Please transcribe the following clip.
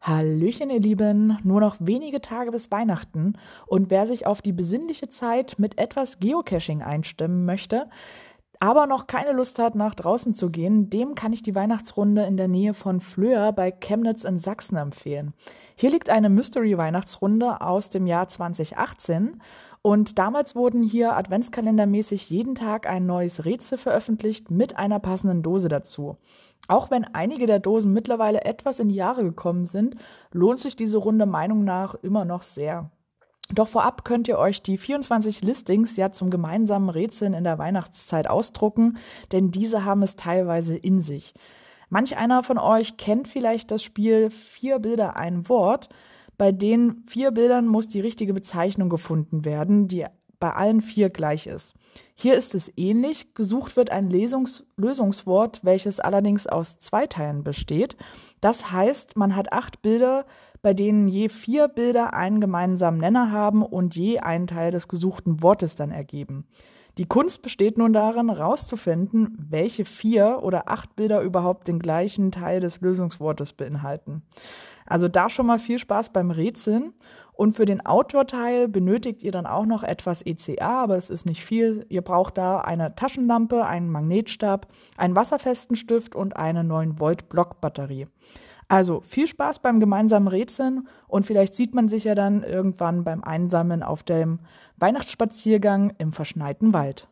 Hallöchen, ihr Lieben. Nur noch wenige Tage bis Weihnachten. Und wer sich auf die besinnliche Zeit mit etwas Geocaching einstimmen möchte, aber noch keine Lust hat, nach draußen zu gehen, dem kann ich die Weihnachtsrunde in der Nähe von Flöhr bei Chemnitz in Sachsen empfehlen. Hier liegt eine Mystery-Weihnachtsrunde aus dem Jahr 2018 und damals wurden hier adventskalendermäßig jeden Tag ein neues Rätsel veröffentlicht mit einer passenden Dose dazu. Auch wenn einige der Dosen mittlerweile etwas in die Jahre gekommen sind, lohnt sich diese Runde Meinung nach immer noch sehr. Doch vorab könnt ihr euch die 24 Listings ja zum gemeinsamen Rätseln in der Weihnachtszeit ausdrucken, denn diese haben es teilweise in sich. Manch einer von euch kennt vielleicht das Spiel Vier Bilder ein Wort. Bei den vier Bildern muss die richtige Bezeichnung gefunden werden, die bei allen vier gleich ist. Hier ist es ähnlich. Gesucht wird ein Lesungs Lösungswort, welches allerdings aus zwei Teilen besteht. Das heißt, man hat acht Bilder, bei denen je vier Bilder einen gemeinsamen Nenner haben und je einen Teil des gesuchten Wortes dann ergeben. Die Kunst besteht nun darin, herauszufinden, welche vier oder acht Bilder überhaupt den gleichen Teil des Lösungswortes beinhalten. Also da schon mal viel Spaß beim Rätseln. Und für den Outdoor-Teil benötigt ihr dann auch noch etwas ECA, aber es ist nicht viel. Ihr braucht da eine Taschenlampe, einen Magnetstab, einen wasserfesten Stift und eine 9-Volt-Blockbatterie. Also viel Spaß beim gemeinsamen Rätseln und vielleicht sieht man sich ja dann irgendwann beim Einsammeln auf dem Weihnachtsspaziergang im verschneiten Wald.